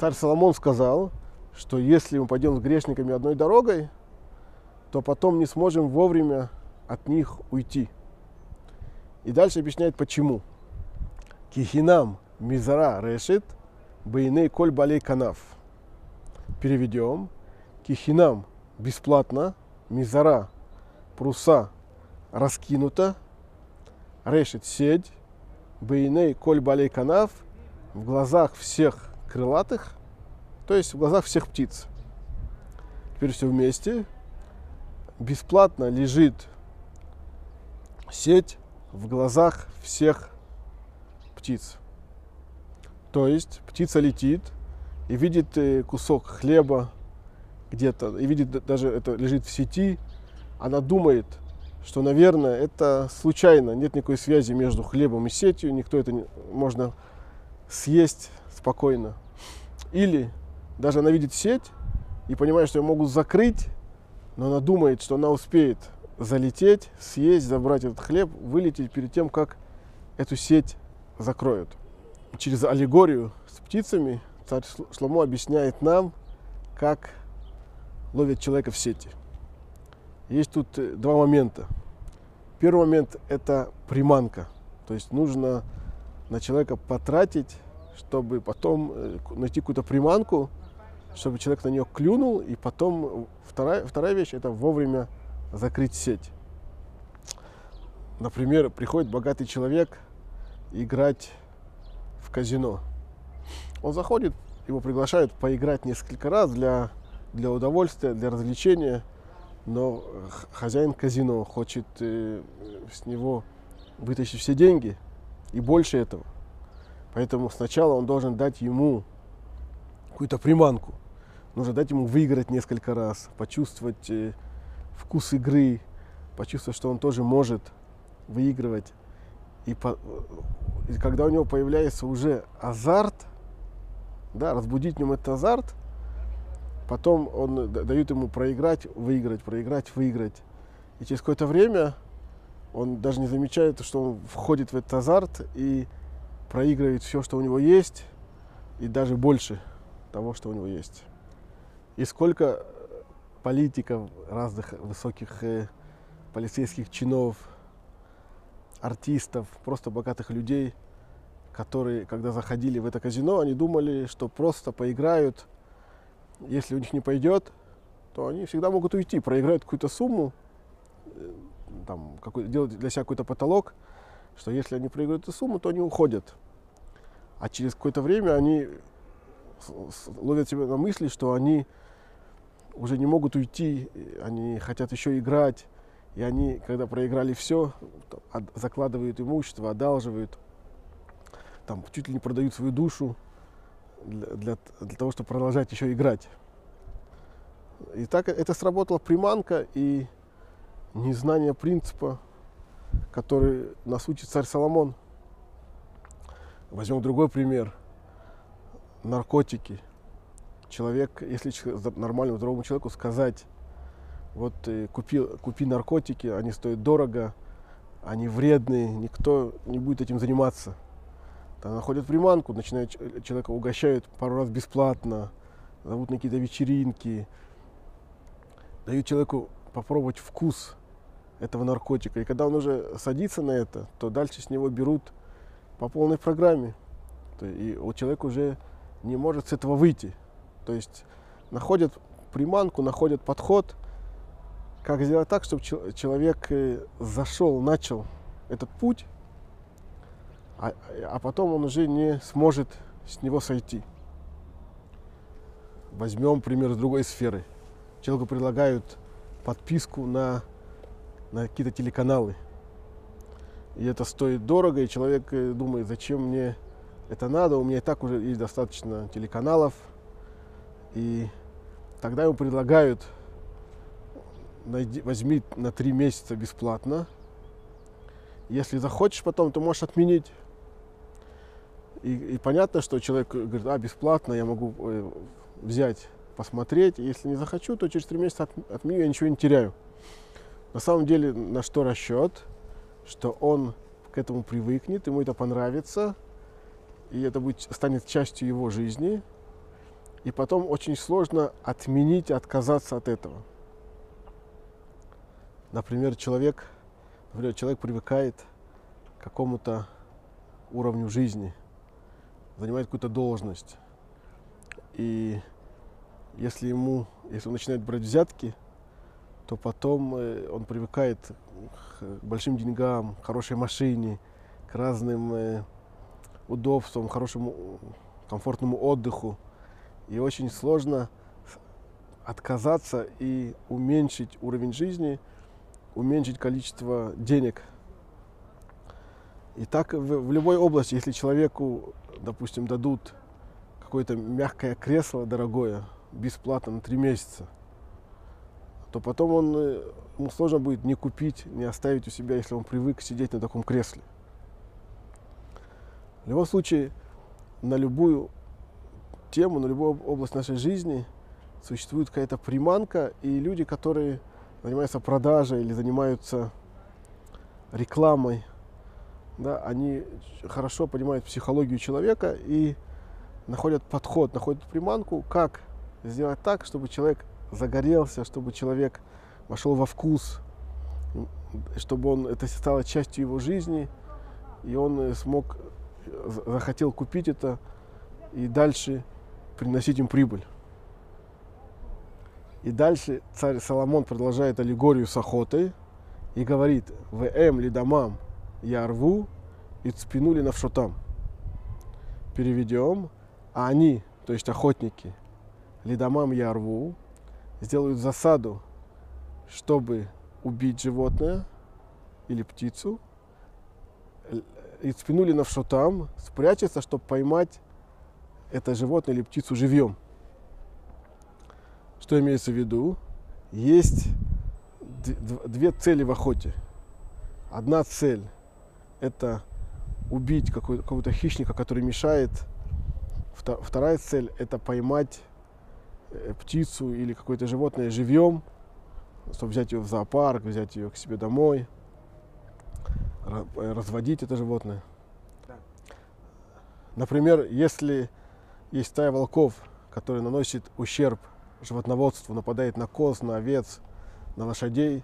Царь Соломон сказал, что если мы пойдем с грешниками одной дорогой, то потом не сможем вовремя от них уйти. И дальше объясняет почему. Кихинам мизара решит бейней коль балей канав. Переведем. Кихинам бесплатно, мизара пруса раскинута, решит сеть, бейней коль балей канав в глазах всех крылатых, то есть в глазах всех птиц. Теперь все вместе. Бесплатно лежит сеть в глазах всех птиц. То есть птица летит и видит э, кусок хлеба где-то, и видит даже это лежит в сети, она думает, что, наверное, это случайно, нет никакой связи между хлебом и сетью, никто это не, можно съесть спокойно. Или даже она видит сеть и понимает, что ее могут закрыть, но она думает, что она успеет залететь, съесть, забрать этот хлеб, вылететь перед тем, как эту сеть закроют. Через аллегорию с птицами царь Шломо объясняет нам, как ловят человека в сети. Есть тут э, два момента. Первый момент – это приманка. То есть нужно на человека потратить чтобы потом э, найти какую-то приманку, чтобы человек на нее клюнул, и потом вторая, вторая вещь – это вовремя закрыть сеть. Например, приходит богатый человек играть в казино. Он заходит, его приглашают поиграть несколько раз для, для удовольствия, для развлечения, но хозяин казино хочет э, с него вытащить все деньги и больше этого. Поэтому сначала он должен дать ему какую-то приманку. Нужно дать ему выиграть несколько раз, почувствовать э, вкус игры, почувствовать, что он тоже может выигрывать. И, по, и когда у него появляется уже азарт, да, разбудить в нем этот азарт, потом он дают ему проиграть, выиграть, проиграть, выиграть. И через какое-то время он даже не замечает, что он входит в этот азарт и проигрывает все, что у него есть, и даже больше того, что у него есть. И сколько политиков, разных высоких э, полицейских чинов, артистов, просто богатых людей, которые, когда заходили в это казино, они думали, что просто поиграют. Если у них не пойдет, то они всегда могут уйти, проиграют какую-то сумму, э, там, какой, делать для себя какой-то потолок, что если они проиграют эту сумму, то они уходят. А через какое-то время они ловят себя на мысли, что они уже не могут уйти, они хотят еще играть. И они, когда проиграли все, закладывают имущество, одалживают, там чуть ли не продают свою душу для, для, для того, чтобы продолжать еще играть. И так это сработала приманка и незнание принципа, который нас учит царь Соломон – Возьмем другой пример. Наркотики. Человек, если нормальному здоровому человеку сказать, вот э, купи, купи наркотики, они стоят дорого, они вредные, никто не будет этим заниматься. Там находят приманку, начинают человека угощают пару раз бесплатно, зовут на какие-то вечеринки, дают человеку попробовать вкус этого наркотика. И когда он уже садится на это, то дальше с него берут по полной программе. И у человека уже не может с этого выйти. То есть находят приманку, находят подход, как сделать так, чтобы человек э, зашел, начал этот путь, а, а потом он уже не сможет с него сойти. Возьмем пример с другой сферы. Человеку предлагают подписку на, на какие-то телеканалы. И это стоит дорого, и человек э, думает, зачем мне это надо, у меня и так уже есть достаточно телеканалов. И тогда ему предлагают, найди, возьми на три месяца бесплатно. Если захочешь потом, то можешь отменить. И, и понятно, что человек говорит, а, бесплатно, я могу э, взять, посмотреть. Если не захочу, то через три месяца от, отменю, я ничего не теряю. На самом деле, на что расчет? Что он к этому привыкнет, ему это понравится, и это будет, станет частью его жизни. и потом очень сложно отменить, отказаться от этого. Например, человек, например, человек привыкает к какому-то уровню жизни, занимает какую-то должность. И если ему, если он начинает брать взятки, то потом э, он привыкает к большим деньгам, к хорошей машине, к разным э, удобствам, хорошему комфортному отдыху. И очень сложно отказаться и уменьшить уровень жизни, уменьшить количество денег. И так в, в любой области, если человеку, допустим, дадут какое-то мягкое кресло дорогое, бесплатно на три месяца, то потом он, э, ему сложно будет не купить, не оставить у себя, если он привык сидеть на таком кресле. В любом случае, на любую тему, на любую область нашей жизни существует какая-то приманка, и люди, которые занимаются продажей или занимаются рекламой, да, они хорошо понимают психологию человека и находят подход, находят приманку, как сделать так, чтобы человек загорелся, чтобы человек вошел во вкус, чтобы он это стало частью его жизни, и он смог, захотел купить это и дальше приносить им прибыль. И дальше царь Соломон продолжает аллегорию с охотой и говорит, в эм лидамам я рву и цпинули навшотам. Переведем, а они, то есть охотники, лидамам я рву, сделают засаду, чтобы убить животное или птицу, и цпинули навшотам, спрячется, чтобы поймать это животное или птицу живьем. Что имеется в виду? Есть две цели в охоте. Одна цель – это убить какого-то хищника, который мешает. Вторая цель – это поймать птицу или какое-то животное живьем, чтобы взять ее в зоопарк, взять ее к себе домой, разводить это животное. Например, если есть стая волков, которая наносит ущерб животноводству, нападает на коз, на овец, на лошадей,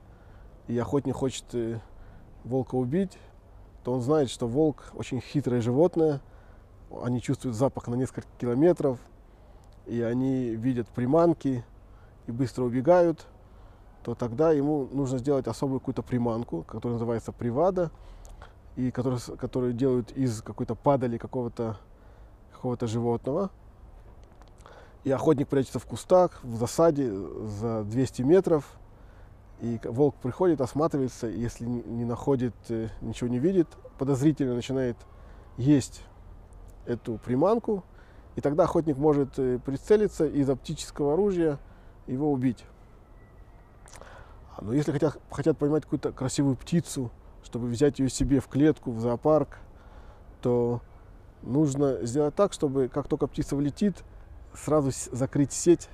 и охотник хочет э, волка убить, то он знает, что волк очень хитрое животное, они чувствуют запах на несколько километров, и они видят приманки и быстро убегают, то тогда ему нужно сделать особую какую-то приманку, которая называется привада, и которую, которую делают из какой-то падали какого-то какого-то животного. И охотник прячется в кустах, в засаде за 200 метров. И волк приходит, осматривается, если не находит, э, ничего не видит, подозрительно начинает есть эту приманку. И тогда охотник может э, прицелиться из оптического оружия его убить. Но если хотят, хотят поймать какую-то красивую птицу, чтобы взять ее себе в клетку, в зоопарк, то нужно сделать так, чтобы как только птица влетит, сразу закрыть сеть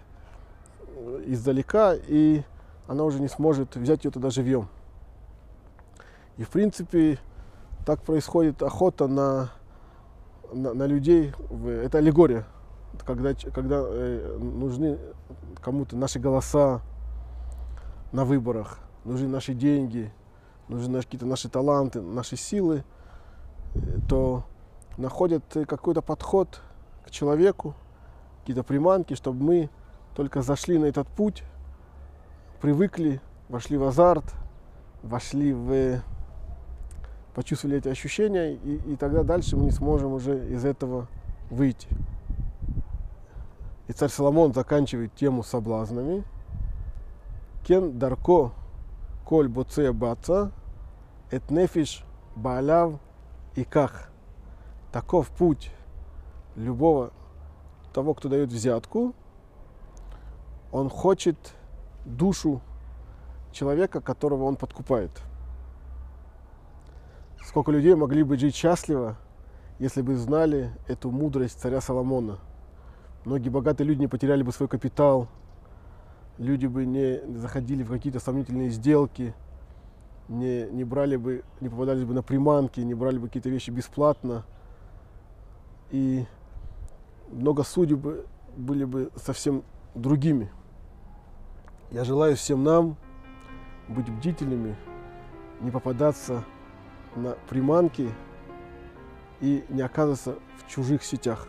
э, издалека, и она уже не сможет взять ее туда живьем. И в принципе так происходит охота на, на, на людей. Это аллегория, когда, когда э, нужны кому-то наши голоса на выборах, нужны наши деньги, нужны какие-то наши таланты, наши силы, э, то находят какой-то подход к человеку, какие-то приманки, чтобы мы только зашли на этот путь, привыкли, вошли в азарт, вошли в почувствовали эти ощущения, и, и тогда дальше мы не сможем уже из этого выйти. И царь Соломон заканчивает тему соблазнами. Кен дарко коль боце баца, эт нефиш бааляв и ках. Таков путь любого того, кто дает взятку, он хочет душу человека, которого он подкупает. Сколько людей могли бы жить счастливо, если бы знали эту мудрость царя Соломона. Многие богатые люди не потеряли бы свой капитал, люди бы не заходили в какие-то сомнительные сделки, не, не брали бы, не попадались бы на приманки, не брали бы какие-то вещи бесплатно. И много судеб были бы совсем другими. Я желаю всем нам быть бдительными, не попадаться на приманки и не оказываться в чужих сетях.